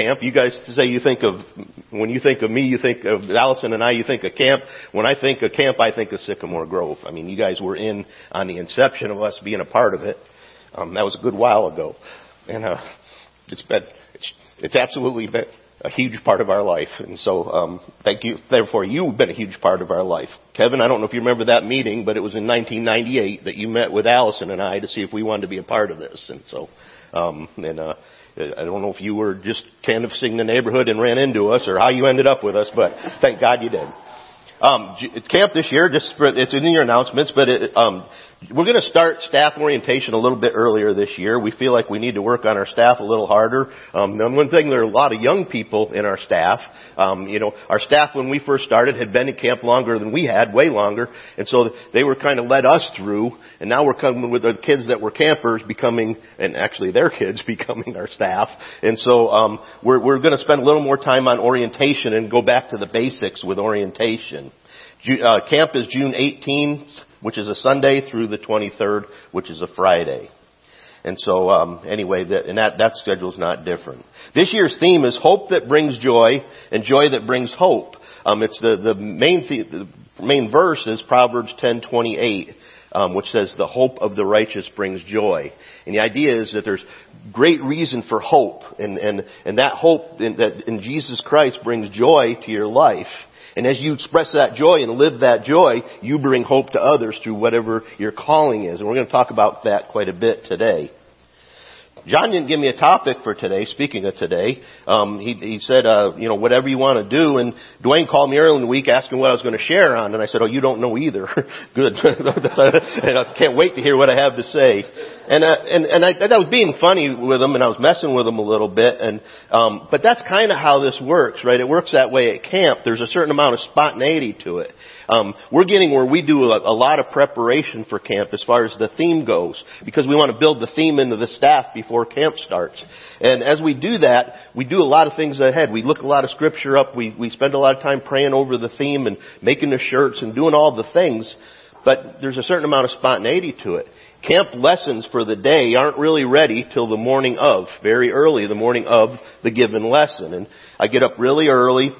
camp. You guys say you think of, when you think of me, you think of Allison and I, you think of camp. When I think of camp, I think of Sycamore Grove. I mean, you guys were in on the inception of us being a part of it. Um, that was a good while ago. And, uh, it's been, it's, it's absolutely been a huge part of our life. And so, um, thank you. Therefore, you've been a huge part of our life. Kevin, I don't know if you remember that meeting, but it was in 1998 that you met with Allison and I to see if we wanted to be a part of this. And so, um, and, uh, I don't know if you were just canvassing the neighborhood and ran into us or how you ended up with us, but thank God you did. Um, camp this year, just for, it's in your announcements, but it, um, we're going to start staff orientation a little bit earlier this year. We feel like we need to work on our staff a little harder. Um, and one thing, there are a lot of young people in our staff. Um, you know, our staff when we first started had been in camp longer than we had, way longer, and so they were kind of led us through. And now we're coming with the kids that were campers becoming, and actually their kids becoming our staff. And so um, we're we're going to spend a little more time on orientation and go back to the basics with orientation. Uh, camp is June 18th which is a Sunday, through the 23rd, which is a Friday. And so, um, anyway, that, and that, that schedule's not different. This year's theme is hope that brings joy and joy that brings hope. Um, it's the, the main, the, the main verse is Proverbs 10:28, um, which says, "The hope of the righteous brings joy." And the idea is that there's great reason for hope, and and and that hope in, that in Jesus Christ brings joy to your life. And as you express that joy and live that joy, you bring hope to others through whatever your calling is. And we're going to talk about that quite a bit today. John didn't give me a topic for today. Speaking of today, um, he, he said, uh, you know, whatever you want to do. And Dwayne called me early in the week asking what I was going to share on, and I said, oh, you don't know either. Good. and I can't wait to hear what I have to say. And uh, and and I, I was being funny with him, and I was messing with him a little bit. And um, but that's kind of how this works, right? It works that way at camp. There's a certain amount of spontaneity to it. Um, we're getting where we do a, a lot of preparation for camp as far as the theme goes, because we want to build the theme into the staff before camp starts. And as we do that, we do a lot of things ahead. We look a lot of scripture up. We we spend a lot of time praying over the theme and making the shirts and doing all the things. But there's a certain amount of spontaneity to it. Camp lessons for the day aren't really ready till the morning of, very early, the morning of the given lesson. And I get up really early,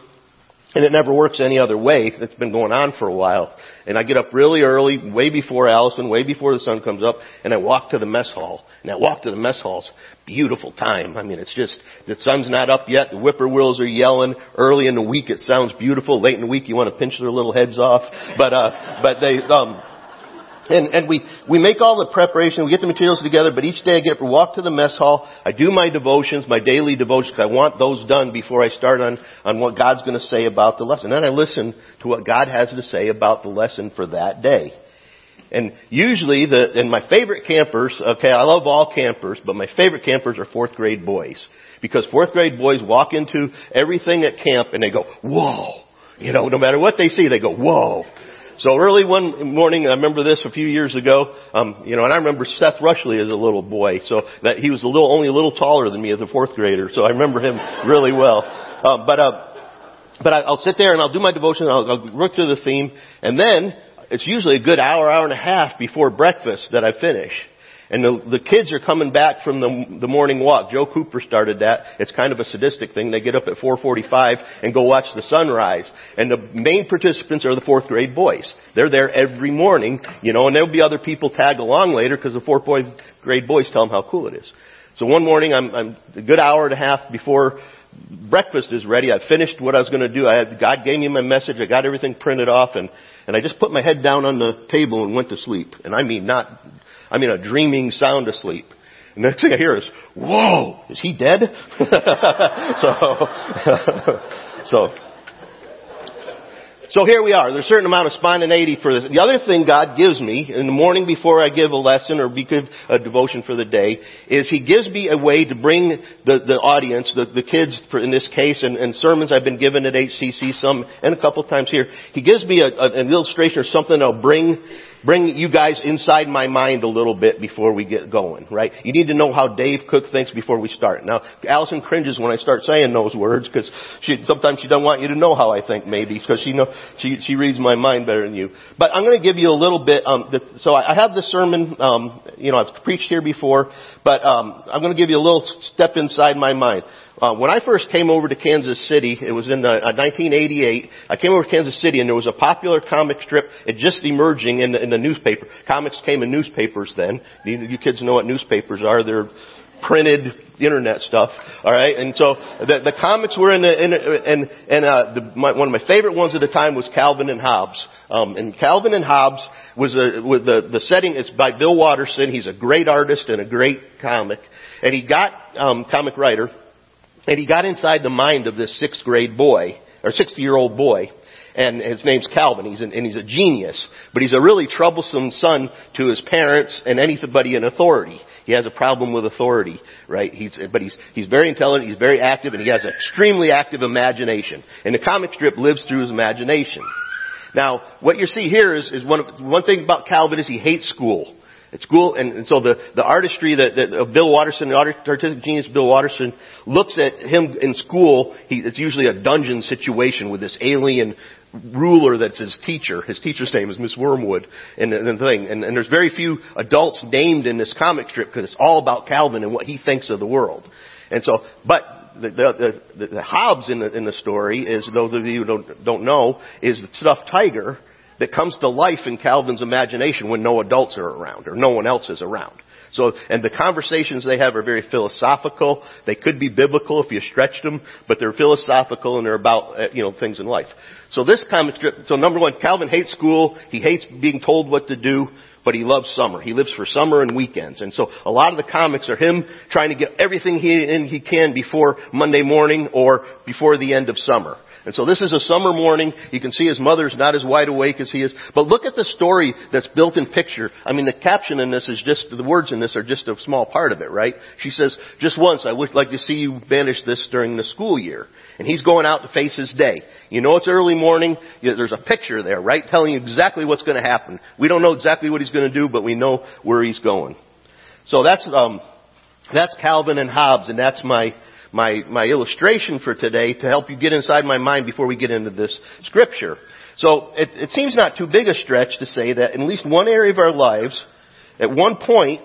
and it never works any other way. It's been going on for a while. And I get up really early, way before Allison, way before the sun comes up, and I walk to the mess hall. And I walk to the mess hall's beautiful time. I mean, it's just, the sun's not up yet, the whippoorwills are yelling. Early in the week it sounds beautiful. Late in the week you want to pinch their little heads off. But, uh, but they, um, and, and we, we make all the preparation, we get the materials together, but each day I get up and walk to the mess hall. I do my devotions, my daily devotions, because I want those done before I start on, on what God's going to say about the lesson. And then I listen to what God has to say about the lesson for that day. And usually the, and my favorite campers, okay, I love all campers, but my favorite campers are fourth grade boys. Because fourth grade boys walk into everything at camp and they go, whoa! You know, no matter what they see, they go, whoa! So early one morning, I remember this a few years ago, um, you know, and I remember Seth Rushley as a little boy, so that he was a little, only a little taller than me as a fourth grader, so I remember him really well. Uh, but, uh, but I, I'll sit there and I'll do my devotion, I'll, I'll work through the theme, and then it's usually a good hour, hour and a half before breakfast that I finish. And the, the kids are coming back from the, the morning walk. Joe Cooper started that. It's kind of a sadistic thing. They get up at 4:45 and go watch the sunrise. And the main participants are the fourth grade boys. They're there every morning, you know, and there'll be other people tag along later because the fourth grade boys tell them how cool it is. So one morning, I'm, I'm a good hour and a half before breakfast is ready. I finished what I was going to do. I had, God gave me my message. I got everything printed off, and and I just put my head down on the table and went to sleep. And I mean, not I mean a dreaming sound asleep. And next thing I hear is, whoa, is he dead? so, so, so here we are. There's a certain amount of spontaneity for this. The other thing God gives me in the morning before I give a lesson or give a devotion for the day is He gives me a way to bring the, the audience, the, the kids for, in this case, and, and sermons I've been given at HCC some and a couple times here. He gives me a, a, an illustration or something that'll bring bring you guys inside my mind a little bit before we get going, right? You need to know how Dave Cook thinks before we start. Now, Allison cringes when I start saying those words because she, sometimes she doesn't want you to know how I think maybe because she know, she, she reads my mind better than you. But I'm going to give you a little bit, um, the, so I have the sermon, um, you know, I've preached here before, but, um, I'm going to give you a little step inside my mind. Uh, when I first came over to Kansas City, it was in uh, 1988. I came over to Kansas City, and there was a popular comic strip. It just emerging in the, in the newspaper. Comics came in newspapers then. You, you kids know what newspapers are. They're printed internet stuff. All right, and so the, the comics were in the in, and and uh, the, my, one of my favorite ones at the time was Calvin and Hobbes. Um, and Calvin and Hobbes was a, with the the setting. It's by Bill Watterson. He's a great artist and a great comic, and he got um, comic writer and he got inside the mind of this sixth grade boy, or 60 year old boy, and his name's Calvin. He's an, and he's a genius, but he's a really troublesome son to his parents and anybody in authority. He has a problem with authority, right? He's, but he's, he's very intelligent, he's very active, and he has an extremely active imagination. And the comic strip lives through his imagination. Now, what you see here is, is one, one thing about Calvin is he hates school. At school, and, and so the, the artistry that, that of Bill Watterson, the artistic genius Bill Watterson, looks at him in school. He, it's usually a dungeon situation with this alien ruler that's his teacher. His teacher's name is Miss Wormwood, and, and the thing. And, and there's very few adults named in this comic strip because it's all about Calvin and what he thinks of the world. And so, but the, the, the, the Hobbes in the, in the story is, those of you who don't, don't know, is the stuffed tiger that comes to life in Calvin's imagination when no adults are around or no one else is around. So, and the conversations they have are very philosophical. They could be biblical if you stretched them, but they're philosophical and they're about, uh, you know, things in life. So this comic strip, so number one, Calvin hates school. He hates being told what to do, but he loves summer. He lives for summer and weekends. And so a lot of the comics are him trying to get everything he, in he can before Monday morning or before the end of summer. And so this is a summer morning. You can see his mother's not as wide awake as he is. But look at the story that's built in picture. I mean, the caption in this is just, the words in this are just a small part of it, right? She says, just once, I would like to see you banish this during the school year. And he's going out to face his day. You know it's early morning. There's a picture there, right? Telling you exactly what's going to happen. We don't know exactly what he's going to do, but we know where he's going. So that's, um, that's Calvin and Hobbes, and that's my, my, my illustration for today to help you get inside my mind before we get into this scripture. So it, it seems not too big a stretch to say that in at least one area of our lives, at one point,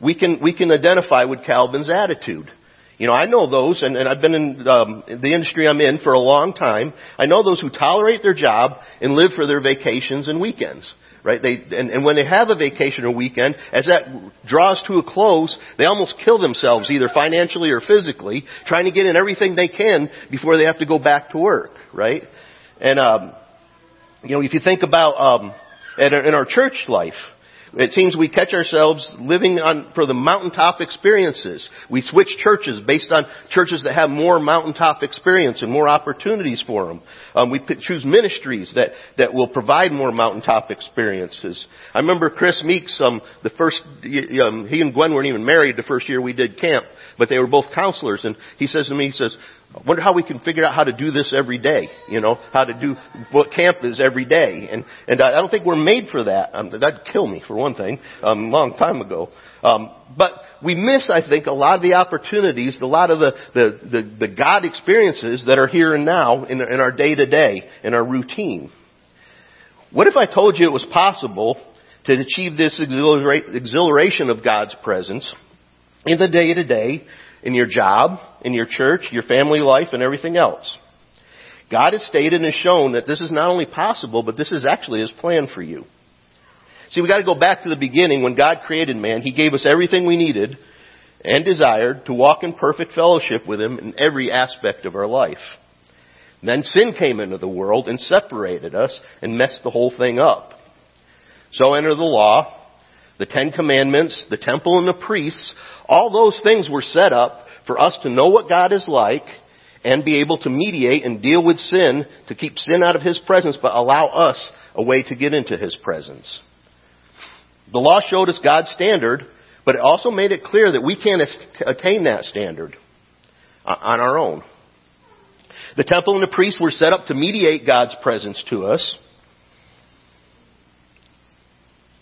we can, we can identify with Calvin's attitude. You know, I know those, and, and I've been in um, the industry I'm in for a long time. I know those who tolerate their job and live for their vacations and weekends right? They, and, and when they have a vacation or weekend, as that draws to a close, they almost kill themselves, either financially or physically, trying to get in everything they can before they have to go back to work, right? And, um, you know, if you think about, um, in our church life, it seems we catch ourselves living on, for the mountaintop experiences. We switch churches based on churches that have more mountaintop experience and more opportunities for them. Um, we choose ministries that, that will provide more mountaintop experiences. I remember Chris Meeks, um, the first, um, he and Gwen weren't even married the first year we did camp, but they were both counselors, and he says to me, he says, wonder how we can figure out how to do this every day. You know, how to do what camp is every day. And and I don't think we're made for that. Um, that'd kill me for one thing. Um, a long time ago. Um, but we miss, I think, a lot of the opportunities, a lot of the the the, the God experiences that are here and now in, in our day to day, in our routine. What if I told you it was possible to achieve this exhilaration of God's presence in the day to day in your job, in your church, your family life, and everything else. God has stated and has shown that this is not only possible, but this is actually His plan for you. See, we gotta go back to the beginning when God created man. He gave us everything we needed and desired to walk in perfect fellowship with Him in every aspect of our life. Then sin came into the world and separated us and messed the whole thing up. So enter the law, the Ten Commandments, the temple and the priests, all those things were set up for us to know what God is like and be able to mediate and deal with sin to keep sin out of His presence, but allow us a way to get into His presence. The law showed us God's standard, but it also made it clear that we can't attain that standard on our own. The temple and the priests were set up to mediate God's presence to us.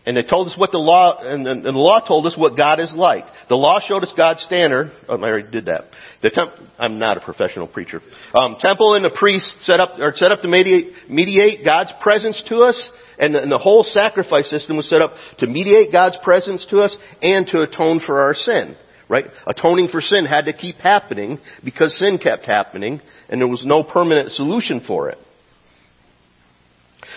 And they told us what the law, and, and, the law told us what God is like. The law showed us God's standard. Oh, I already did that. The temp, I'm not a professional preacher. Um, temple and the priest set up, are set up to mediate, mediate God's presence to us, and the, and the whole sacrifice system was set up to mediate God's presence to us and to atone for our sin. right? Atoning for sin had to keep happening because sin kept happening and there was no permanent solution for it.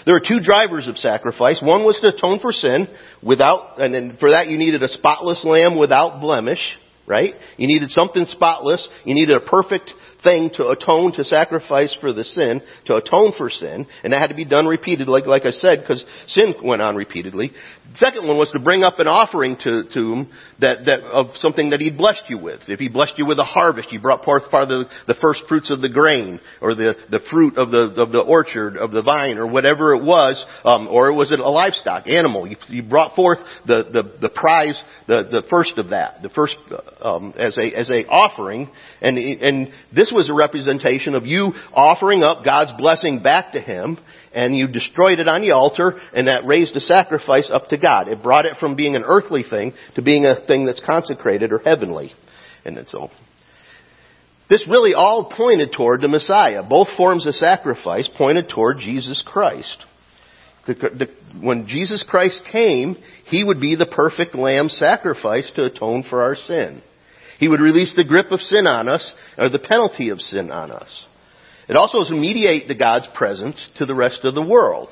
There are two drivers of sacrifice. One was to atone for sin without, and then for that you needed a spotless lamb without blemish, right? You needed something spotless. You needed a perfect thing to atone, to sacrifice for the sin, to atone for sin, and that had to be done repeatedly, like, like I said, because sin went on repeatedly. The second one was to bring up an offering to, to him that, that, of something that he'd blessed you with. If he blessed you with a harvest, you brought forth part of the, the first fruits of the grain, or the, the fruit of the, of the orchard, of the vine, or whatever it was, um, or was it a livestock, animal? You, you brought forth the, the, the prize, the, the first of that, the first, um, as a, as a offering, and, and this was a representation of you offering up God's blessing back to Him, and you destroyed it on the altar, and that raised a sacrifice up to God. It brought it from being an earthly thing to being a thing that's consecrated or heavenly. And so, this really all pointed toward the Messiah. Both forms of sacrifice pointed toward Jesus Christ. The, the, when Jesus Christ came, He would be the perfect lamb sacrifice to atone for our sin. He would release the grip of sin on us, or the penalty of sin on us. It also is to mediate the God's presence to the rest of the world.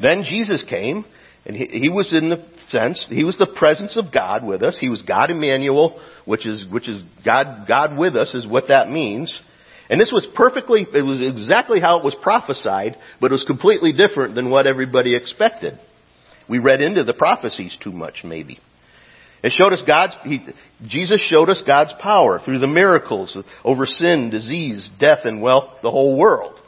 Then Jesus came, and he, he, was in the sense, he was the presence of God with us. He was God Emmanuel, which is, which is God, God with us is what that means. And this was perfectly, it was exactly how it was prophesied, but it was completely different than what everybody expected. We read into the prophecies too much, maybe. It showed us God's, he, Jesus showed us God's power through the miracles over sin, disease, death, and wealth, the whole world.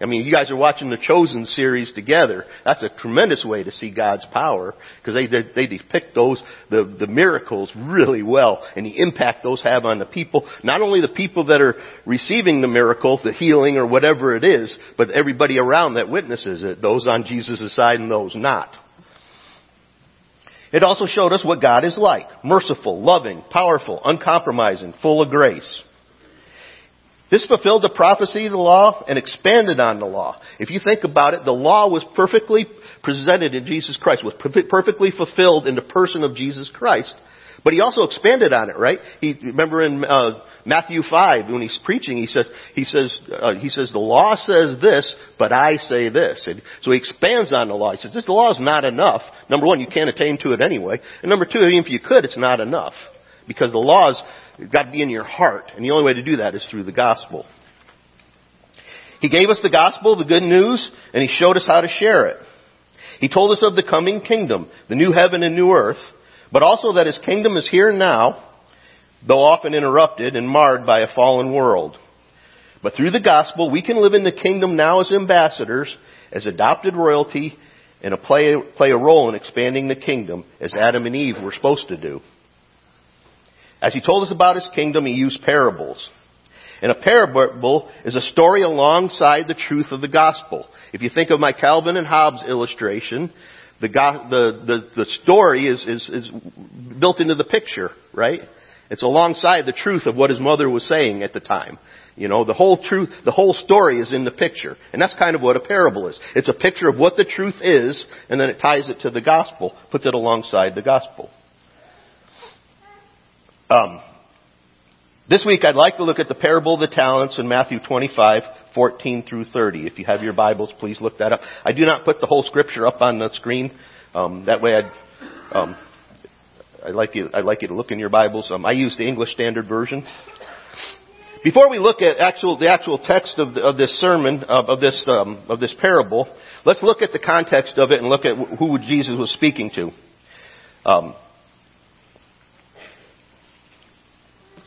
I mean, you guys are watching the Chosen series together. That's a tremendous way to see God's power because they, they, they depict those, the, the miracles really well and the impact those have on the people. Not only the people that are receiving the miracle, the healing or whatever it is, but everybody around that witnesses it. Those on Jesus' side and those not. It also showed us what God is like. Merciful, loving, powerful, uncompromising, full of grace. This fulfilled the prophecy of the law and expanded on the law. If you think about it, the law was perfectly presented in Jesus Christ, was perfectly fulfilled in the person of Jesus Christ. But he also expanded on it, right? He remember in uh, Matthew five when he's preaching, he says he says uh, he says the law says this, but I say this. And so he expands on the law. He says this law is not enough. Number one, you can't attain to it anyway, and number two, even if you could, it's not enough because the law's got to be in your heart, and the only way to do that is through the gospel. He gave us the gospel, the good news, and he showed us how to share it. He told us of the coming kingdom, the new heaven and new earth, but also that his kingdom is here now, though often interrupted and marred by a fallen world. But through the gospel, we can live in the kingdom now as ambassadors, as adopted royalty, and play, play a role in expanding the kingdom as Adam and Eve were supposed to do. As he told us about his kingdom, he used parables. And a parable is a story alongside the truth of the gospel. If you think of my Calvin and Hobbes illustration, the, the, the, the story is, is, is built into the picture, right? It's alongside the truth of what his mother was saying at the time. You know, the whole truth, the whole story is in the picture. And that's kind of what a parable is. It's a picture of what the truth is, and then it ties it to the gospel, puts it alongside the gospel. Um, this week I'd like to look at the parable of the talents in Matthew 25, 14 through 30. If you have your Bibles, please look that up. I do not put the whole scripture up on the screen. Um, that way I'd, um, I'd like you, I'd like you to look in your Bibles. Um, I use the English Standard Version. Before we look at actual, the actual text of, the, of this sermon, of, of this, um, of this parable, let's look at the context of it and look at who Jesus was speaking to. Um,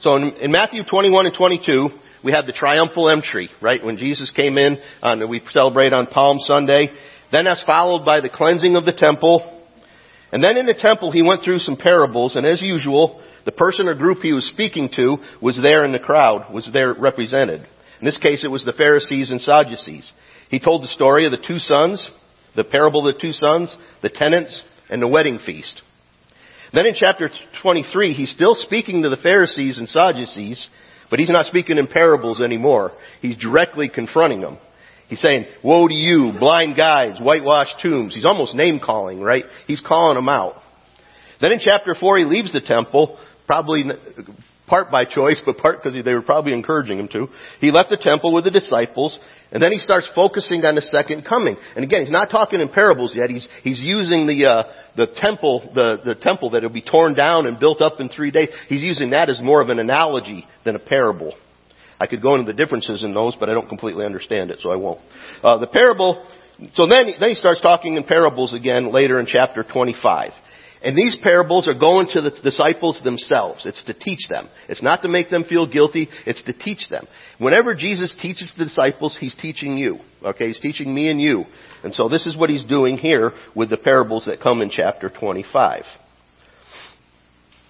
so in, in Matthew 21 and 22, we have the triumphal entry, right? When Jesus came in, uh, on, we celebrate on Palm Sunday. Then that's followed by the cleansing of the temple. And then in the temple, he went through some parables, and as usual, the person or group he was speaking to was there in the crowd, was there represented. In this case, it was the Pharisees and Sadducees. He told the story of the two sons, the parable of the two sons, the tenants, and the wedding feast. Then in chapter 23, he's still speaking to the Pharisees and Sadducees, but he's not speaking in parables anymore. He's directly confronting them. He's saying, woe to you, blind guides, whitewashed tombs. He's almost name calling, right? He's calling them out. Then in chapter 4, he leaves the temple, probably part by choice, but part because they were probably encouraging him to. He left the temple with the disciples, and then he starts focusing on the second coming. And again, he's not talking in parables yet. He's he's using the uh, the temple the the temple that will be torn down and built up in three days. He's using that as more of an analogy than a parable. I could go into the differences in those, but I don't completely understand it, so I won't. Uh, the parable. So then, then he starts talking in parables again later in chapter 25. And these parables are going to the disciples themselves. It's to teach them. It's not to make them feel guilty. It's to teach them. Whenever Jesus teaches the disciples, He's teaching you. Okay? He's teaching me and you. And so this is what He's doing here with the parables that come in chapter 25.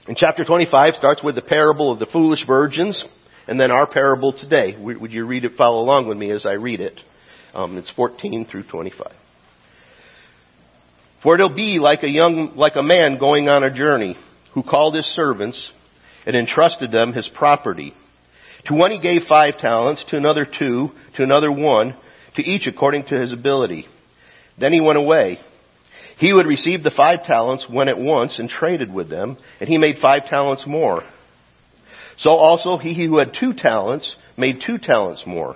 In chapter 25 starts with the parable of the foolish virgins, and then our parable today. Would you read it, follow along with me as I read it? Um, it's 14 through 25. For it'll be like a young, like a man going on a journey who called his servants and entrusted them his property. To one he gave five talents, to another two, to another one, to each according to his ability. Then he went away. He who had received the five talents went at once and traded with them, and he made five talents more. So also he who had two talents made two talents more.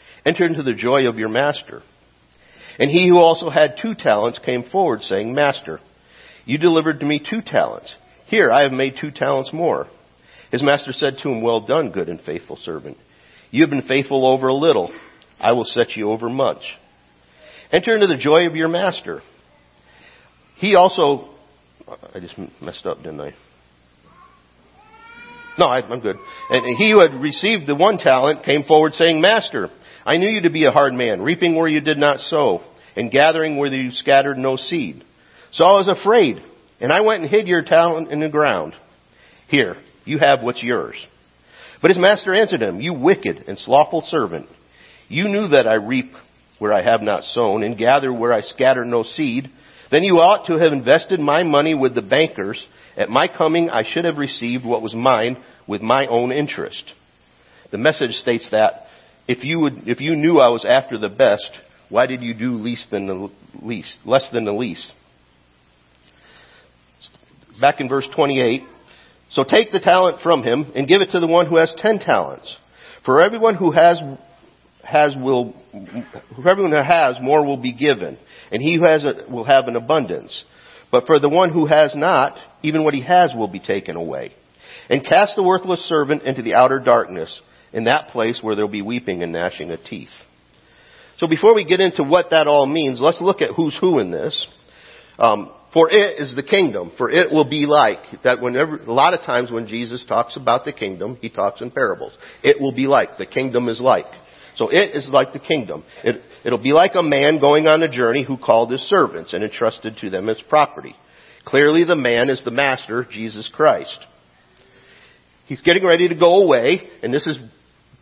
Enter into the joy of your master. And he who also had two talents came forward saying, Master, you delivered to me two talents. Here, I have made two talents more. His master said to him, Well done, good and faithful servant. You have been faithful over a little. I will set you over much. Enter into the joy of your master. He also, I just messed up, didn't I? No, I, am good. And he who had received the one talent came forward saying, Master, I knew you to be a hard man, reaping where you did not sow, and gathering where you scattered no seed. So I was afraid, and I went and hid your talent in the ground. Here, you have what's yours. But his master answered him, You wicked and slothful servant. You knew that I reap where I have not sown, and gather where I scatter no seed. Then you ought to have invested my money with the bankers. At my coming, I should have received what was mine with my own interest. The message states that if you would, if you knew I was after the best, why did you do least than the least, less than the least? Back in verse 28. So take the talent from him and give it to the one who has ten talents. For everyone who has, has will, for everyone who has, more will be given. And he who has will have an abundance. But for the one who has not, even what he has will be taken away. And cast the worthless servant into the outer darkness in that place where there'll be weeping and gnashing of teeth. So before we get into what that all means, let's look at who's who in this. Um, for it is the kingdom. For it will be like that. Whenever a lot of times when Jesus talks about the kingdom, he talks in parables. It will be like the kingdom is like. So it is like the kingdom. It, it'll be like a man going on a journey who called his servants and entrusted to them his property. Clearly, the man is the master, Jesus Christ. He's getting ready to go away, and this is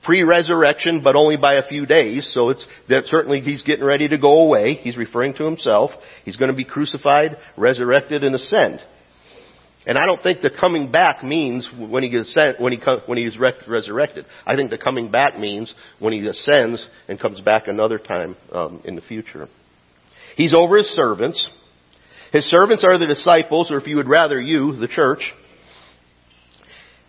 pre-resurrection, but only by a few days. So it's that certainly he's getting ready to go away. He's referring to himself. He's going to be crucified, resurrected, and ascend. And I don't think the coming back means when he ascend, when he when he he's resurrected. I think the coming back means when he ascends and comes back another time um, in the future. He's over his servants. His servants are the disciples, or if you would rather, you, the church.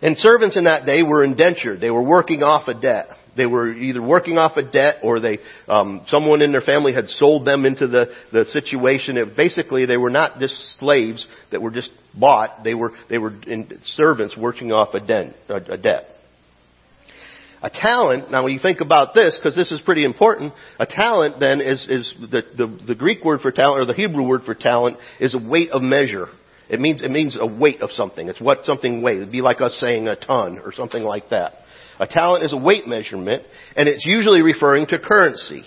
And servants in that day were indentured. They were working off a debt. They were either working off a debt or they, um, someone in their family had sold them into the, the situation. It, basically, they were not just slaves that were just bought. They were, they were in, servants working off a, den, a, a debt. A talent, now when you think about this, because this is pretty important, a talent then is, is the, the, the Greek word for talent, or the Hebrew word for talent, is a weight of measure. It means, it means a weight of something. It's what something weighs. It'd be like us saying a ton or something like that. A talent is a weight measurement, and it's usually referring to currency.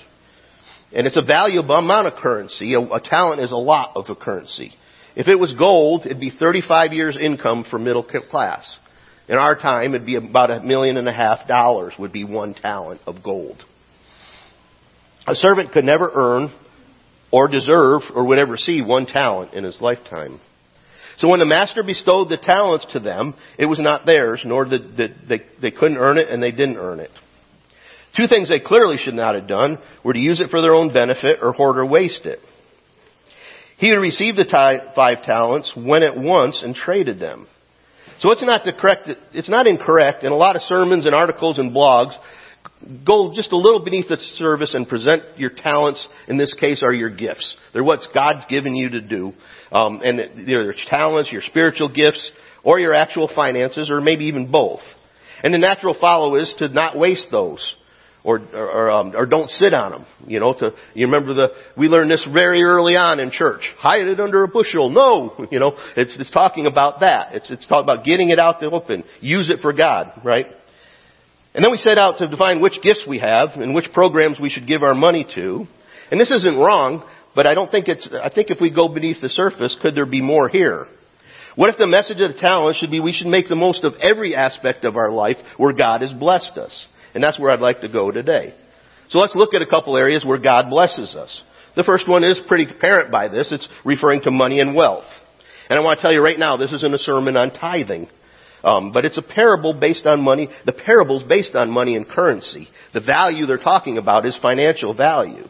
And it's a valuable amount of currency. A, a talent is a lot of a currency. If it was gold, it'd be 35 years income for middle class. In our time, it'd be about a million and a half dollars would be one talent of gold. A servant could never earn or deserve or would ever see one talent in his lifetime. So when the master bestowed the talents to them, it was not theirs, nor the, they, they couldn't earn it and they didn't earn it. Two things they clearly should not have done were to use it for their own benefit or hoard or waste it. He who received the five talents went at once and traded them. So it's not the correct, it's not incorrect, and a lot of sermons and articles and blogs go just a little beneath the surface and present your talents. In this case, are your gifts. They're what God's given you to do, um, and they're your talents, your spiritual gifts, or your actual finances, or maybe even both. And the natural follow is to not waste those. Or, or, um, or don't sit on them. You know, to, you remember the, we learned this very early on in church. Hide it under a bushel. No! You know, it's, it's talking about that. It's, it's talking about getting it out the open. Use it for God, right? And then we set out to define which gifts we have and which programs we should give our money to. And this isn't wrong, but I don't think it's, I think if we go beneath the surface, could there be more here? What if the message of the talent should be we should make the most of every aspect of our life where God has blessed us? And that's where I'd like to go today. So let's look at a couple areas where God blesses us. The first one is pretty apparent by this. It's referring to money and wealth. And I want to tell you right now, this isn't a sermon on tithing. Um, but it's a parable based on money. The parable's based on money and currency. The value they're talking about is financial value.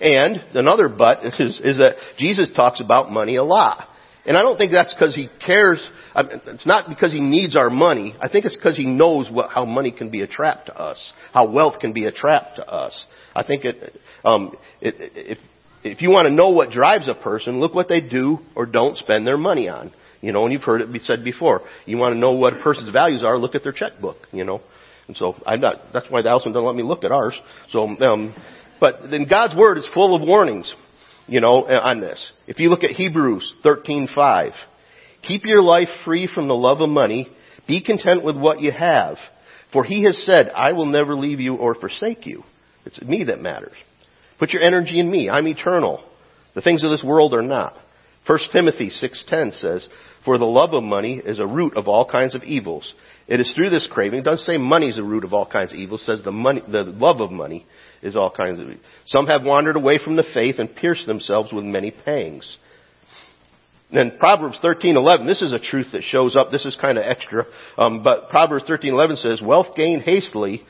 And another but is, is that Jesus talks about money a lot. And I don't think that's because he cares. I mean, it's not because he needs our money. I think it's because he knows what, how money can be a trap to us, how wealth can be a trap to us. I think it, um, it, if if you want to know what drives a person, look what they do or don't spend their money on. You know, and you've heard it be said before. You want to know what a person's values are, look at their checkbook, you know. And so I'm not, that's why the Allison doesn't let me look at ours. So, um, but then God's Word is full of warnings, you know, on this. If you look at Hebrews 13:5, keep your life free from the love of money. Be content with what you have. For he has said, I will never leave you or forsake you. It's me that matters. Put your energy in me. I'm eternal. The things of this world are not. 1 Timothy 6:10 says, "For the love of money is a root of all kinds of evils. It is through this craving. Doesn't say money is a root of all kinds of evils. Says the money, the love of money is all kinds of. Some have wandered away from the faith and pierced themselves with many pangs." And Proverbs 13:11. This is a truth that shows up. This is kind of extra, um, but Proverbs 13:11 says, "Wealth gained hastily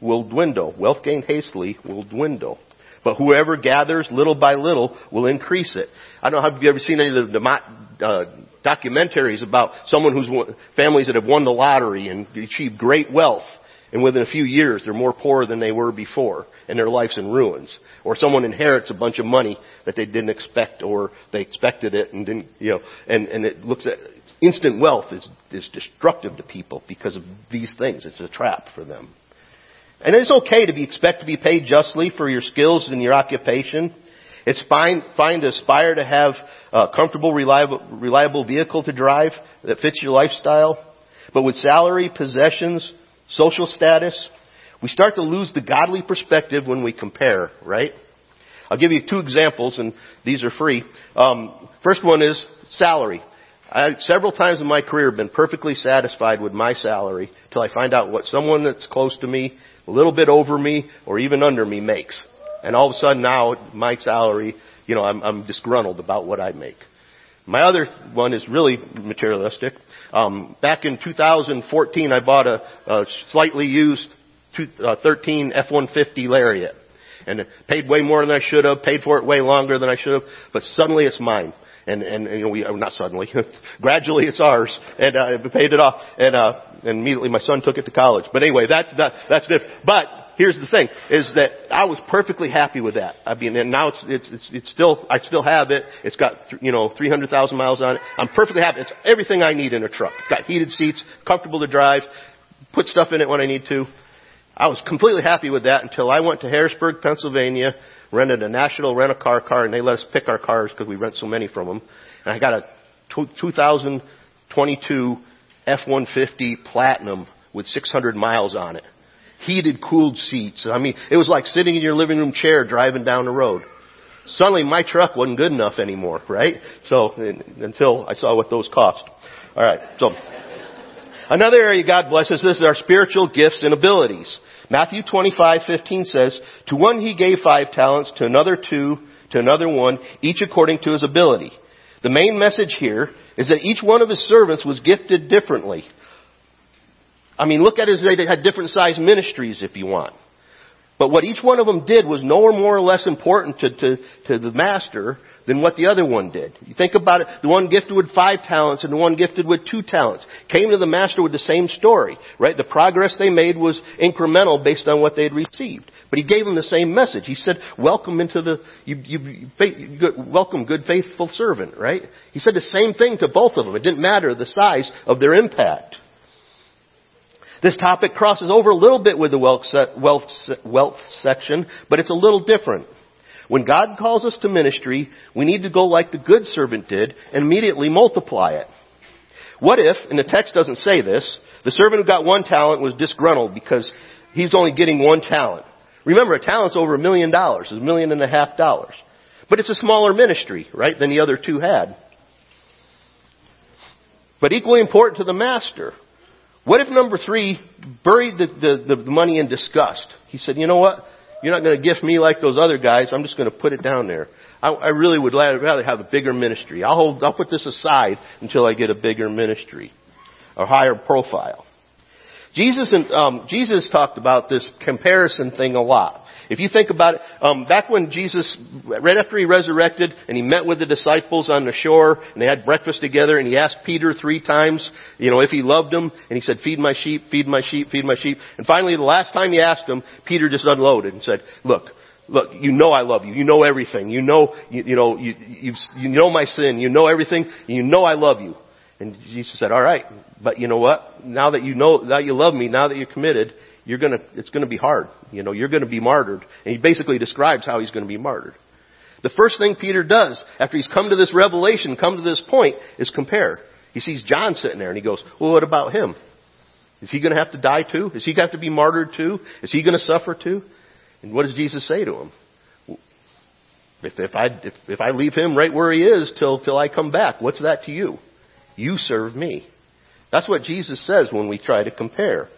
will dwindle. Wealth gained hastily will dwindle." But whoever gathers little by little will increase it. I don't know if you've ever seen any of the, the uh, documentaries about someone who's families that have won the lottery and achieved great wealth, and within a few years they're more poor than they were before, and their life's in ruins. Or someone inherits a bunch of money that they didn't expect, or they expected it and didn't, you know, and and it looks at instant wealth is is destructive to people because of these things. It's a trap for them. And it's okay to be expect to be paid justly for your skills and your occupation. It's fine, fine to aspire to have a comfortable, reliable, reliable vehicle to drive that fits your lifestyle. But with salary, possessions, social status, we start to lose the godly perspective when we compare, right? I'll give you two examples, and these are free. Um, first one is salary. I, several times in my career, have been perfectly satisfied with my salary till I find out what someone that's close to me a little bit over me or even under me makes. And all of a sudden now my salary, you know, I'm, I'm disgruntled about what I make. My other one is really materialistic. Um, back in 2014, I bought a, a slightly used uh, 13 F-150 Lariat, and paid way more than I should have. Paid for it way longer than I should have. But suddenly it's mine and and, you know we uh, not suddenly, gradually it's ours, and uh, paid it off, and uh, and immediately my son took it to college. But anyway, that's that, that's different. But here's the thing: is that I was perfectly happy with that. I mean, and now it's it's it's, it's still I still have it. It's got you know 300,000 miles on it. I'm perfectly happy. It's everything I need in a truck. It's got heated seats, comfortable to drive, put stuff in it when I need to. I was completely happy with that until I went to Harrisburg, Pennsylvania rented a national rent-a-car car, and they let us pick our cars because we rent so many from them. And I got a 2022 F-150 Platinum with 600 miles on it. Heated, cooled seats. I mean, it was like sitting in your living room chair driving down the road. Suddenly my truck wasn't good enough anymore, right? So, until I saw what those cost. Alright, so, Another area God blesses us is our spiritual gifts and abilities. Matthew 25:15 says, "To one he gave five talents, to another two, to another one, each according to his ability." The main message here is that each one of his servants was gifted differently. I mean, look at it as they had different sized ministries if you want. But what each one of them did was no more or less important to, to, to the master than what the other one did. You think about it, the one gifted with five talents and the one gifted with two talents came to the master with the same story, right? The progress they made was incremental based on what they had received. But he gave them the same message. He said, welcome into the, you, you, you, welcome good faithful servant, right? He said the same thing to both of them. It didn't matter the size of their impact. This topic crosses over a little bit with the wealth, wealth, wealth section, but it's a little different. When God calls us to ministry, we need to go like the good servant did and immediately multiply it. What if, and the text doesn't say this, the servant who got one talent was disgruntled because he's only getting one talent. Remember, a talent's over a million dollars. It's a million and a half dollars. But it's a smaller ministry, right, than the other two had. But equally important to the master. What if number three buried the, the, the money in disgust? He said, you know what? You're not going to gift me like those other guys. I'm just going to put it down there. I, I really would rather have a bigger ministry. I'll hold, I'll put this aside until I get a bigger ministry, a higher profile. Jesus and um, Jesus talked about this comparison thing a lot. If you think about it, um, back when Jesus, right after he resurrected, and he met with the disciples on the shore, and they had breakfast together, and he asked Peter three times, you know, if he loved him, and he said, "Feed my sheep, feed my sheep, feed my sheep." And finally, the last time he asked him, Peter just unloaded and said, "Look, look, you know I love you. You know everything. You know, you, you know, you, you, you know my sin. You know everything. You know I love you." And Jesus said, "All right, but you know what? Now that you know, now you love me, now that you're committed, you're gonna, it's gonna be hard. You know, you're gonna be martyred. And he basically describes how he's gonna be martyred. The first thing Peter does after he's come to this revelation, come to this point, is compare. He sees John sitting there and he goes, well, what about him? Is he gonna have to die too? Is he gonna have to be martyred too? Is he gonna suffer too? And what does Jesus say to him? If, if I, if, if I leave him right where he is till, till I come back, what's that to you? You serve me. That's what Jesus says when we try to compare.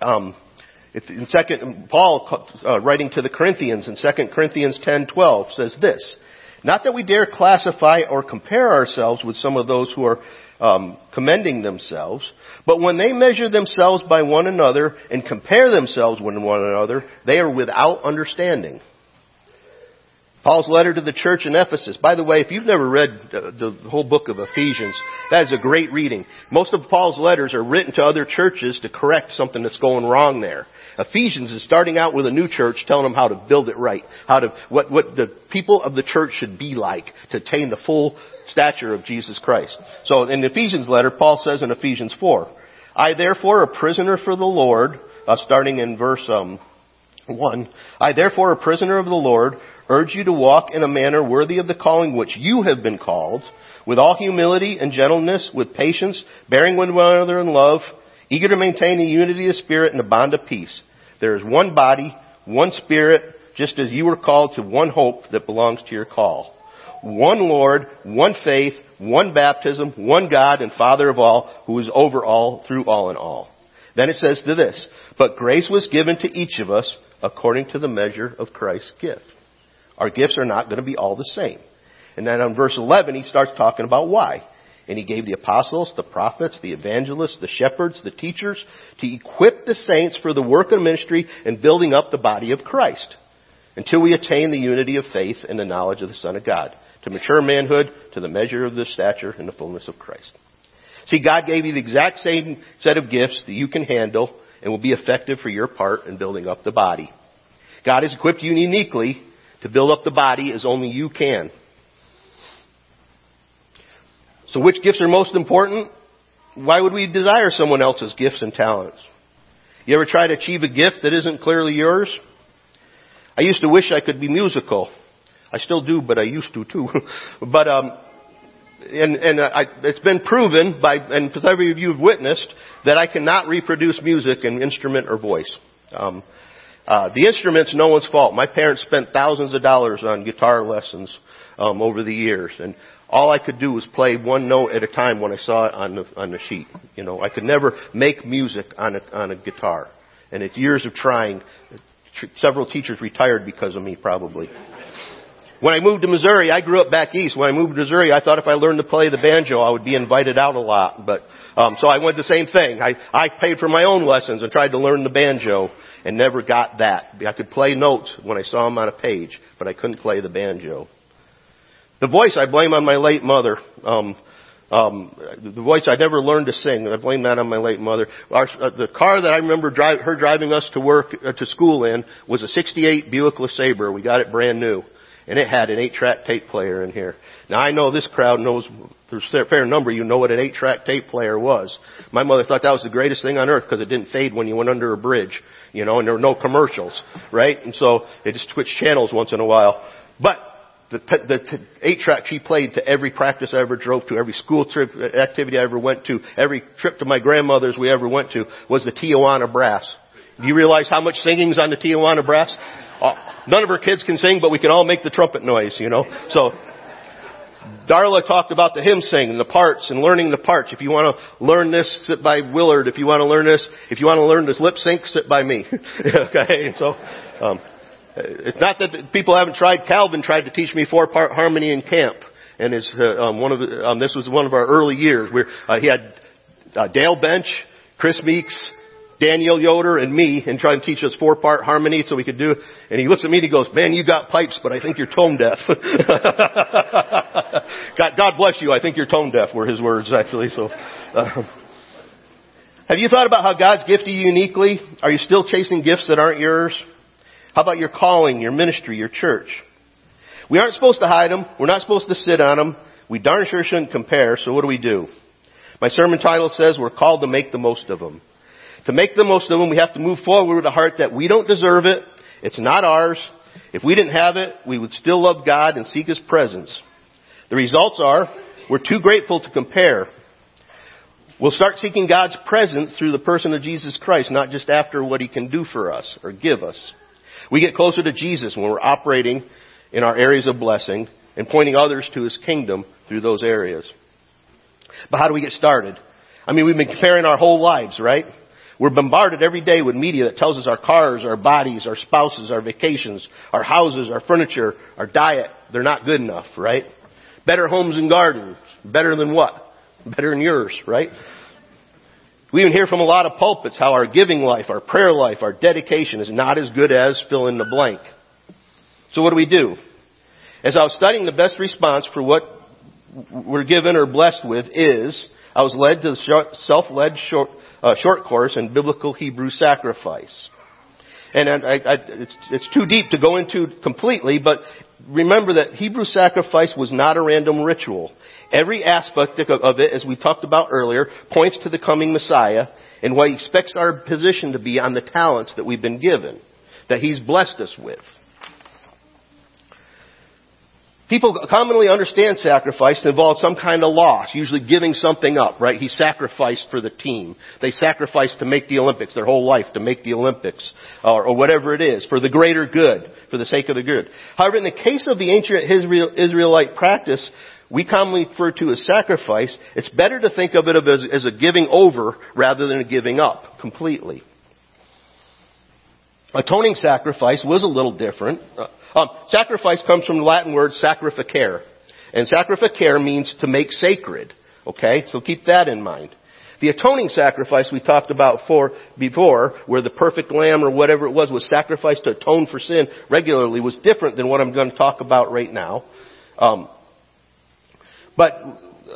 Um, in second, Paul, uh, writing to the Corinthians in 2 Corinthians 10:12, says this: Not that we dare classify or compare ourselves with some of those who are um, commending themselves, but when they measure themselves by one another and compare themselves with one another, they are without understanding. Paul's letter to the church in Ephesus. By the way, if you've never read the whole book of Ephesians, that is a great reading. Most of Paul's letters are written to other churches to correct something that's going wrong there. Ephesians is starting out with a new church, telling them how to build it right, how to what what the people of the church should be like to attain the full stature of Jesus Christ. So in Ephesians letter, Paul says in Ephesians four, "I therefore, a prisoner for the Lord," uh, starting in verse um, one, "I therefore, a prisoner of the Lord." urge you to walk in a manner worthy of the calling which you have been called, with all humility and gentleness, with patience, bearing one another in love, eager to maintain the unity of spirit and the bond of peace. There is one body, one spirit, just as you were called to one hope that belongs to your call. One Lord, one faith, one baptism, one God and Father of all, who is over all, through all and all. Then it says to this, but grace was given to each of us according to the measure of Christ's gift. Our gifts are not going to be all the same. And then on verse 11, he starts talking about why. And he gave the apostles, the prophets, the evangelists, the shepherds, the teachers to equip the saints for the work of ministry and building up the body of Christ until we attain the unity of faith and the knowledge of the Son of God, to mature manhood, to the measure of the stature and the fullness of Christ. See, God gave you the exact same set of gifts that you can handle and will be effective for your part in building up the body. God has equipped you uniquely to build up the body as only you can. So which gifts are most important? Why would we desire someone else's gifts and talents? You ever try to achieve a gift that isn't clearly yours? I used to wish I could be musical. I still do, but I used to too. but um, and and I, it's been proven by and several of you have witnessed that I cannot reproduce music in instrument or voice. Um, uh, the instrument's no one's fault. My parents spent thousands of dollars on guitar lessons um, over the years, and all I could do was play one note at a time when I saw it on the, on the sheet. You know, I could never make music on a, on a guitar. And it's years of trying. Several teachers retired because of me probably. When I moved to Missouri, I grew up back east. When I moved to Missouri, I thought if I learned to play the banjo, I would be invited out a lot. But um, so I went the same thing. I I paid for my own lessons and tried to learn the banjo, and never got that. I could play notes when I saw them on a page, but I couldn't play the banjo. The voice I blame on my late mother. Um, um, the voice I never learned to sing. I blame that on my late mother. Our, uh, the car that I remember drive, her driving us to work uh, to school in was a '68 Buick LeSabre. We got it brand new, and it had an eight-track tape player in here. Now I know this crowd knows. There's a fair number you know what an eight-track tape player was. My mother thought that was the greatest thing on earth because it didn't fade when you went under a bridge, you know, and there were no commercials, right? And so it just switched channels once in a while. But the, the eight track she played to every practice I ever drove to, every school trip uh, activity I ever went to, every trip to my grandmother's we ever went to was the Tijuana Brass. Do you realize how much singing's on the Tijuana Brass? Uh, none of her kids can sing, but we can all make the trumpet noise, you know. So, Darla talked about the hymn sing and the parts and learning the parts. If you want to learn this, sit by Willard. If you want to learn this, if you want to learn this lip sync, sit by me. okay, so um, it's not that people haven't tried. Calvin tried to teach me four-part harmony in camp, and it's uh, um, one of the, um, this was one of our early years where uh, he had uh, Dale Bench, Chris Meeks, Daniel Yoder, and me, and try to teach us four-part harmony so we could do. And he looks at me and he goes, "Man, you got pipes, but I think you're tone deaf." God, God bless you. I think you're tone deaf. Were his words actually. So. Uh, have you thought about how God's gifted you uniquely? Are you still chasing gifts that aren't yours? How about your calling, your ministry, your church? We aren't supposed to hide them. We're not supposed to sit on them. We darn sure shouldn't compare, so what do we do? My sermon title says we're called to make the most of them. To make the most of them, we have to move forward with a heart that we don't deserve it. It's not ours. If we didn't have it, we would still love God and seek His presence. The results are, we're too grateful to compare. We'll start seeking God's presence through the person of Jesus Christ, not just after what He can do for us or give us. We get closer to Jesus when we're operating in our areas of blessing and pointing others to His kingdom through those areas. But how do we get started? I mean, we've been comparing our whole lives, right? We're bombarded every day with media that tells us our cars, our bodies, our spouses, our vacations, our houses, our furniture, our diet, they're not good enough, right? Better homes and gardens. Better than what? Better than yours, right? We even hear from a lot of pulpits how our giving life, our prayer life, our dedication is not as good as fill in the blank. So what do we do? As I was studying the best response for what we're given or blessed with is, I was led to the self-led short, uh, short course in biblical Hebrew sacrifice. And I, I, it's, it's too deep to go into completely, but remember that Hebrew sacrifice was not a random ritual. Every aspect of it, as we talked about earlier, points to the coming Messiah and what he expects our position to be on the talents that we've been given, that he's blessed us with. People commonly understand sacrifice to involve some kind of loss, usually giving something up, right? He sacrificed for the team. They sacrificed to make the Olympics, their whole life to make the Olympics, or, or whatever it is, for the greater good, for the sake of the good. However, in the case of the ancient Israelite practice, we commonly refer to as sacrifice, it's better to think of it as, as a giving over rather than a giving up completely. Atoning sacrifice was a little different. Uh, um, sacrifice comes from the Latin word sacrificare. And sacrificare means to make sacred. Okay? So keep that in mind. The atoning sacrifice we talked about for, before, where the perfect lamb or whatever it was was sacrificed to atone for sin regularly, was different than what I'm going to talk about right now. Um, but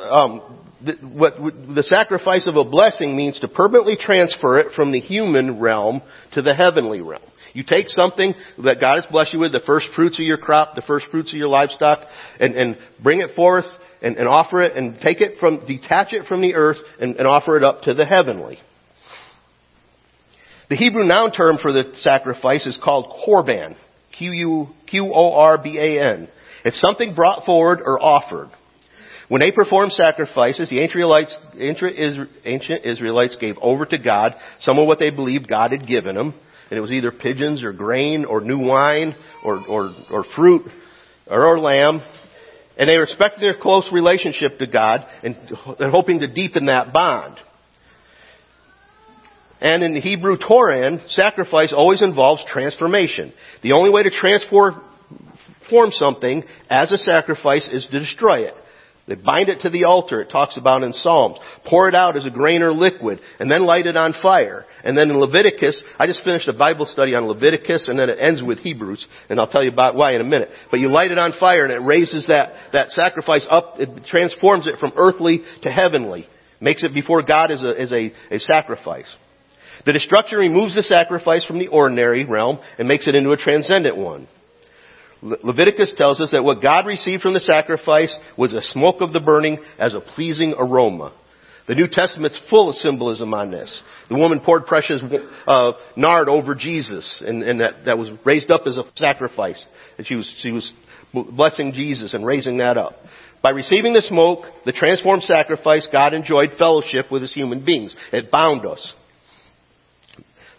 um, the, what the sacrifice of a blessing means to permanently transfer it from the human realm to the heavenly realm. You take something that God has blessed you with, the first fruits of your crop, the first fruits of your livestock, and, and bring it forth and, and, offer it and take it from, detach it from the earth and, and offer it up to the heavenly. The Hebrew noun term for the sacrifice is called korban. Q-U-Q-O-R-B-A-N. It's something brought forward or offered. When they performed sacrifices, the ancient Israelites gave over to God some of what they believed God had given them, and it was either pigeons or grain or new wine or, or, or fruit or, or lamb. And they expecting their close relationship to God and, and hoping to deepen that bond. And in the Hebrew Torah, sacrifice always involves transformation. The only way to transform something as a sacrifice is to destroy it. They bind it to the altar, it talks about in Psalms. Pour it out as a grain or liquid, and then light it on fire. And then in Leviticus, I just finished a Bible study on Leviticus, and then it ends with Hebrews, and I'll tell you about why in a minute. But you light it on fire, and it raises that, that sacrifice up, it transforms it from earthly to heavenly. Makes it before God as a, as a, a sacrifice. The destruction removes the sacrifice from the ordinary realm and makes it into a transcendent one. Leviticus tells us that what God received from the sacrifice was a smoke of the burning as a pleasing aroma. The New Testament's full of symbolism on this. The woman poured precious uh, nard over Jesus, and, and that, that was raised up as a sacrifice. And she was, she was blessing Jesus and raising that up. By receiving the smoke, the transformed sacrifice, God enjoyed fellowship with his human beings. It bound us.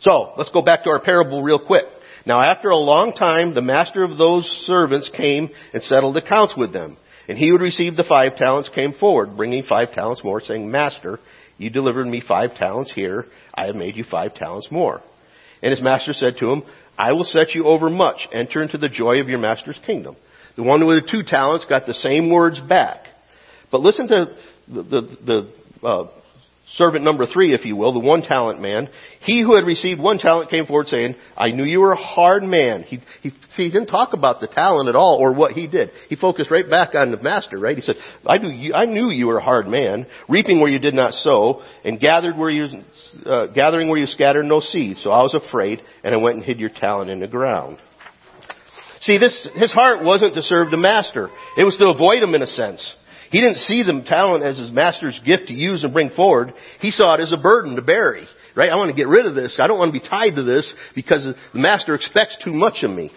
So, let's go back to our parable real quick. Now after a long time, the master of those servants came and settled accounts with them. And he who received the five talents came forward, bringing five talents more, saying, Master, you delivered me five talents here. I have made you five talents more. And his master said to him, I will set you over much. Enter into the joy of your master's kingdom. The one with the two talents got the same words back. But listen to the, the, the uh, servant number three, if you will, the one talent man, he who had received one talent came forward saying, I knew you were a hard man. He, he, he didn't talk about the talent at all or what he did. He focused right back on the master, right? He said, I you, I knew you were a hard man, reaping where you did not sow, and gathered where you, uh, gathering where you scattered no seed. So I was afraid, and I went and hid your talent in the ground. See, this, his heart wasn't to serve the master. It was to avoid him in a sense. He didn't see the talent as his master's gift to use and bring forward. He saw it as a burden to bury. Right? I want to get rid of this. I don't want to be tied to this because the master expects too much of me.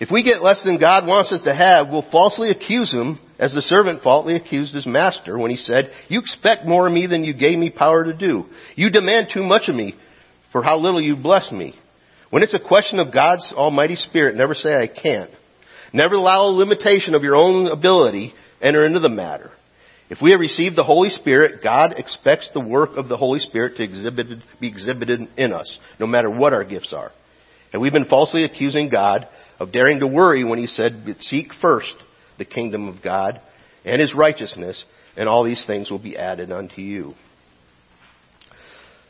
If we get less than God wants us to have, we'll falsely accuse him as the servant falsely accused his master when he said, you expect more of me than you gave me power to do. You demand too much of me for how little you bless me. When it's a question of God's almighty spirit, never say I can't. Never allow a limitation of your own ability enter into the matter. If we have received the Holy Spirit, God expects the work of the Holy Spirit to exhibit, be exhibited in us, no matter what our gifts are. And we've been falsely accusing God of daring to worry when He said, seek first the kingdom of God and His righteousness, and all these things will be added unto you.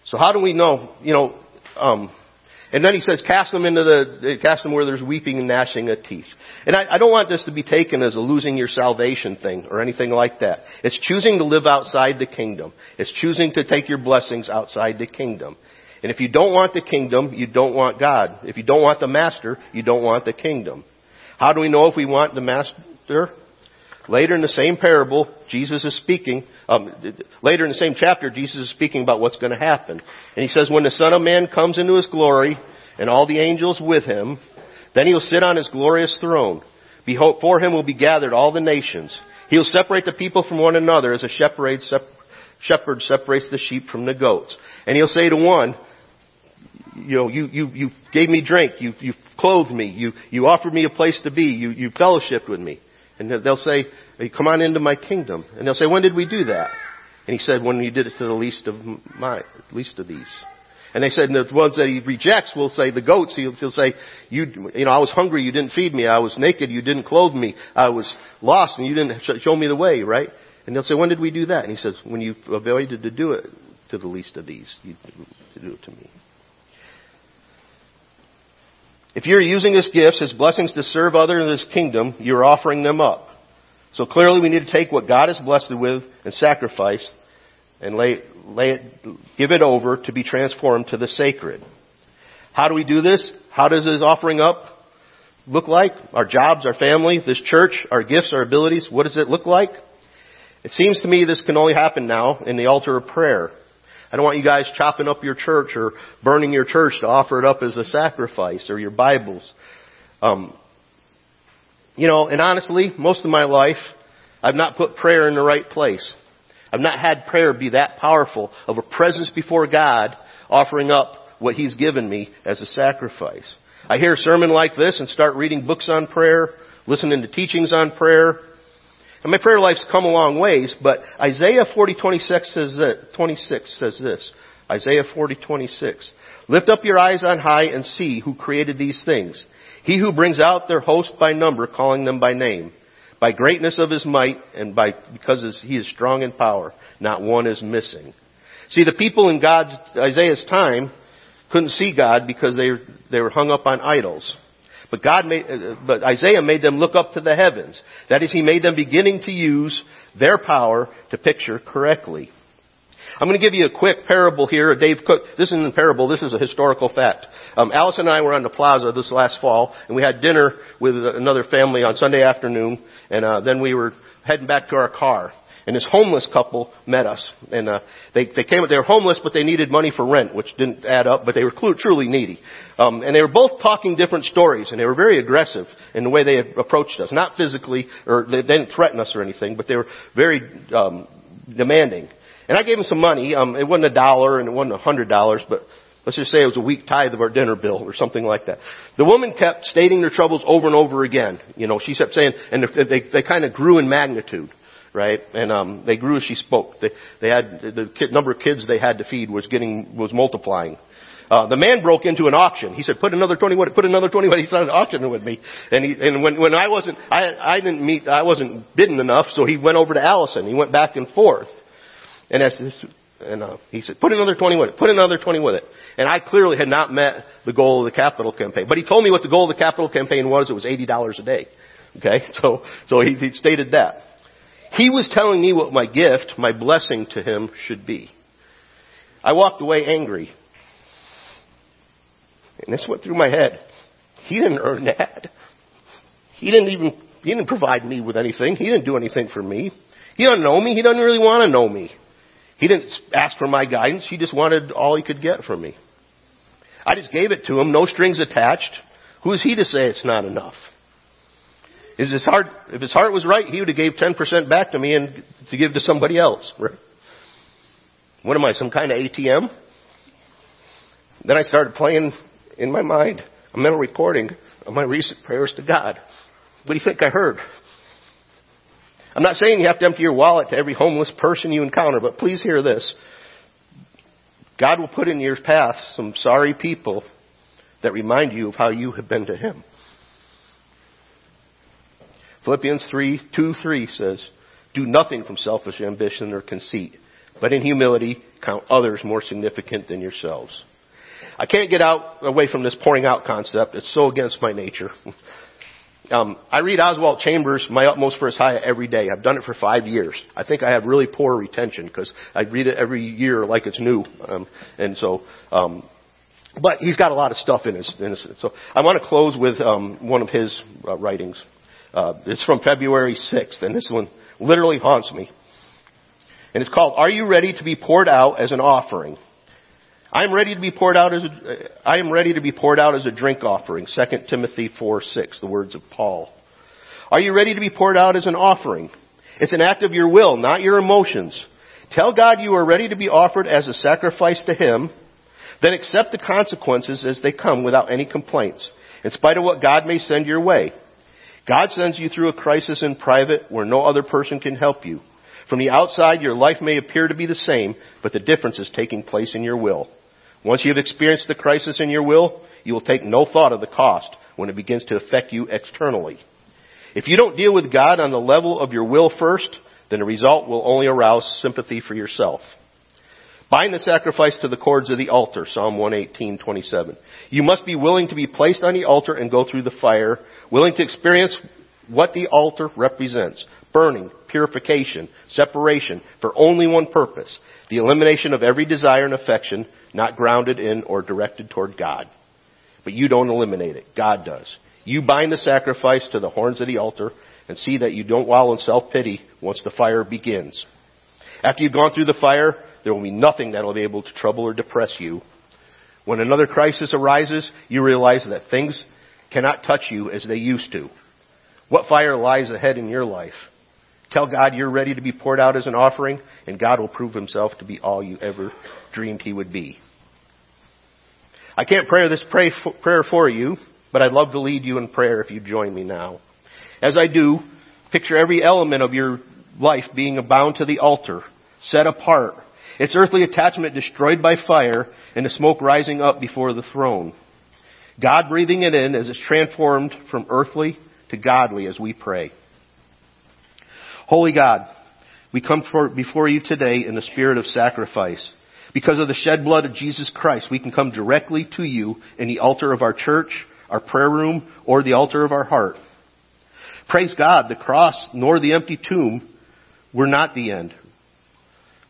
So how do we know, you know, um, and then he says, cast them into the, cast them where there's weeping and gnashing of teeth. And I, I don't want this to be taken as a losing your salvation thing or anything like that. It's choosing to live outside the kingdom. It's choosing to take your blessings outside the kingdom. And if you don't want the kingdom, you don't want God. If you don't want the master, you don't want the kingdom. How do we know if we want the master? Later in the same parable, Jesus is speaking, um, later in the same chapter, Jesus is speaking about what's going to happen. And he says, when the Son of Man comes into his glory, and all the angels with him, then he will sit on his glorious throne. Behold, for him will be gathered all the nations. He will separate the people from one another as a shepherd, shepherd separates the sheep from the goats. And he'll say to one, you know, you, you, you gave me drink, you, you clothed me, you, you offered me a place to be, you, you fellowshipped with me. And they'll say, come on into my kingdom. And they'll say, when did we do that? And he said, when you did it to the least of my, least of these. And they said, and the ones that he rejects will say, the goats, he'll, he'll say, you, you know, I was hungry, you didn't feed me. I was naked, you didn't clothe me. I was lost and you didn't show me the way, right? And they'll say, when did we do that? And he says, when you avoided to do it to the least of these, you to do it to me. If you're using his gifts, his blessings to serve others in his kingdom, you're offering them up. So clearly we need to take what God has blessed with and sacrifice and lay, lay it, give it over to be transformed to the sacred. How do we do this? How does his offering up look like? Our jobs, our family, this church, our gifts, our abilities, what does it look like? It seems to me this can only happen now in the altar of prayer. I don't want you guys chopping up your church or burning your church to offer it up as a sacrifice or your Bibles. Um, you know, and honestly, most of my life, I've not put prayer in the right place. I've not had prayer be that powerful of a presence before God offering up what He's given me as a sacrifice. I hear a sermon like this and start reading books on prayer listening to teachings on prayer. And my prayer life's come a long ways, but Isaiah 40:26 says that 26 says this. Isaiah 40:26. Lift up your eyes on high and see who created these things. He who brings out their host by number, calling them by name. By greatness of his might and by, because he is strong in power, not one is missing. See, the people in God's, Isaiah's time couldn't see God because they, they were hung up on idols. But God made, uh, but Isaiah made them look up to the heavens. That is, he made them beginning to use their power to picture correctly. I'm going to give you a quick parable here. Dave Cook. This isn't a parable. This is a historical fact. Um, Alice and I were on the plaza this last fall, and we had dinner with another family on Sunday afternoon, and uh, then we were heading back to our car. And this homeless couple met us, and uh, they they came. They were homeless, but they needed money for rent, which didn't add up. But they were truly needy, um, and they were both talking different stories, and they were very aggressive in the way they approached us. Not physically, or they didn't threaten us or anything, but they were very um, demanding. And I gave him some money. Um, it wasn't a dollar and it wasn't a hundred dollars, but let's just say it was a week tithe of our dinner bill or something like that. The woman kept stating their troubles over and over again. You know, she kept saying, and they, they kind of grew in magnitude, right? And um, they grew as she spoke. They, they had the kid, number of kids they had to feed was getting was multiplying. Uh, the man broke into an auction. He said, "Put another twenty with it. Put another twenty with it." He started auctioning with me, and he and when when I wasn't I I didn't meet I wasn't bidden enough, so he went over to Allison. He went back and forth. And, as, and uh, he said, put another 20 with it. Put another 20 with it. And I clearly had not met the goal of the capital campaign. But he told me what the goal of the capital campaign was. It was $80 a day. Okay? So, so he, he stated that. He was telling me what my gift, my blessing to him should be. I walked away angry. And this went through my head. He didn't earn that. He didn't even, he didn't provide me with anything. He didn't do anything for me. He doesn't know me. He doesn't really want to know me. He didn't ask for my guidance. He just wanted all he could get from me. I just gave it to him, no strings attached. Who is he to say it's not enough? Is his heart, if his heart was right, he would have gave 10% back to me and to give to somebody else. Right? What am I, some kind of ATM? Then I started playing in my mind a mental recording of my recent prayers to God. What do you think I heard? I'm not saying you have to empty your wallet to every homeless person you encounter, but please hear this. God will put in your path some sorry people that remind you of how you have been to Him. Philippians 3, 2, 3 says, Do nothing from selfish ambition or conceit, but in humility count others more significant than yourselves. I can't get out away from this pouring out concept. It's so against my nature. Um, I read Oswald Chambers, My Utmost for His High, every day. I've done it for five years. I think I have really poor retention because I read it every year like it's new. Um, and so, um, but he's got a lot of stuff in his. In his so I want to close with um, one of his uh, writings. Uh, it's from February 6th, and this one literally haunts me. And it's called "Are You Ready to Be Poured Out as an Offering?" I am ready to be poured out as a, I am ready to be poured out as a drink offering. 2 Timothy 4, 6, the words of Paul. Are you ready to be poured out as an offering? It's an act of your will, not your emotions. Tell God you are ready to be offered as a sacrifice to Him, then accept the consequences as they come without any complaints, in spite of what God may send your way. God sends you through a crisis in private where no other person can help you. From the outside, your life may appear to be the same, but the difference is taking place in your will. Once you have experienced the crisis in your will, you will take no thought of the cost when it begins to affect you externally. If you don't deal with God on the level of your will first, then the result will only arouse sympathy for yourself. Bind the sacrifice to the cords of the altar, Psalm 118:27. You must be willing to be placed on the altar and go through the fire, willing to experience what the altar represents. Burning, purification, separation, for only one purpose. The elimination of every desire and affection not grounded in or directed toward God. But you don't eliminate it. God does. You bind the sacrifice to the horns of the altar and see that you don't wallow in self-pity once the fire begins. After you've gone through the fire, there will be nothing that will be able to trouble or depress you. When another crisis arises, you realize that things cannot touch you as they used to. What fire lies ahead in your life? Tell God you're ready to be poured out as an offering, and God will prove himself to be all you ever dreamed he would be. I can't pray this prayer for you, but I'd love to lead you in prayer if you join me now. As I do, picture every element of your life being bound to the altar, set apart, its earthly attachment destroyed by fire, and the smoke rising up before the throne. God breathing it in as it's transformed from earthly to godly as we pray. Holy God, we come for, before you today in the spirit of sacrifice. Because of the shed blood of Jesus Christ, we can come directly to you in the altar of our church, our prayer room, or the altar of our heart. Praise God, the cross nor the empty tomb were not the end,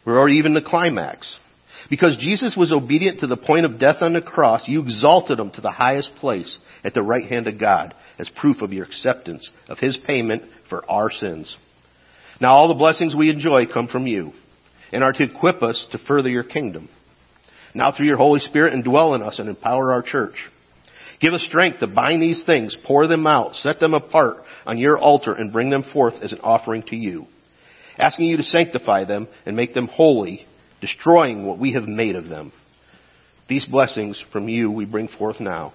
or even the climax. Because Jesus was obedient to the point of death on the cross, you exalted him to the highest place at the right hand of God as proof of your acceptance of his payment for our sins. Now all the blessings we enjoy come from you and are to equip us to further your kingdom. Now through your Holy Spirit indwell in us and empower our church. Give us strength to bind these things, pour them out, set them apart on your altar and bring them forth as an offering to you. Asking you to sanctify them and make them holy, destroying what we have made of them. These blessings from you we bring forth now.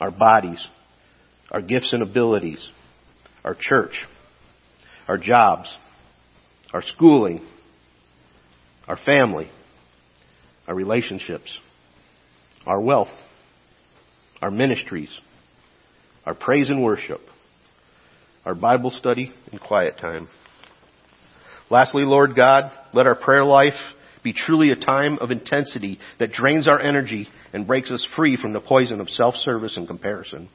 Our bodies, our gifts and abilities, our church, our jobs, our schooling, our family, our relationships, our wealth, our ministries, our praise and worship, our Bible study and quiet time. Lastly, Lord God, let our prayer life be truly a time of intensity that drains our energy and breaks us free from the poison of self-service and comparison.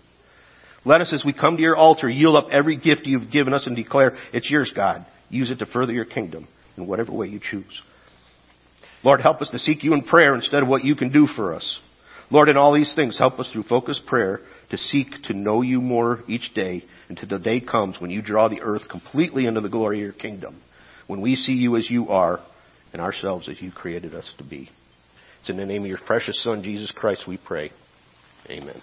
Let us, as we come to your altar, yield up every gift you've given us and declare, it's yours, God. Use it to further your kingdom in whatever way you choose. Lord, help us to seek you in prayer instead of what you can do for us. Lord, in all these things, help us through focused prayer to seek to know you more each day until the day comes when you draw the earth completely into the glory of your kingdom. When we see you as you are and ourselves as you created us to be. It's in the name of your precious Son, Jesus Christ, we pray. Amen.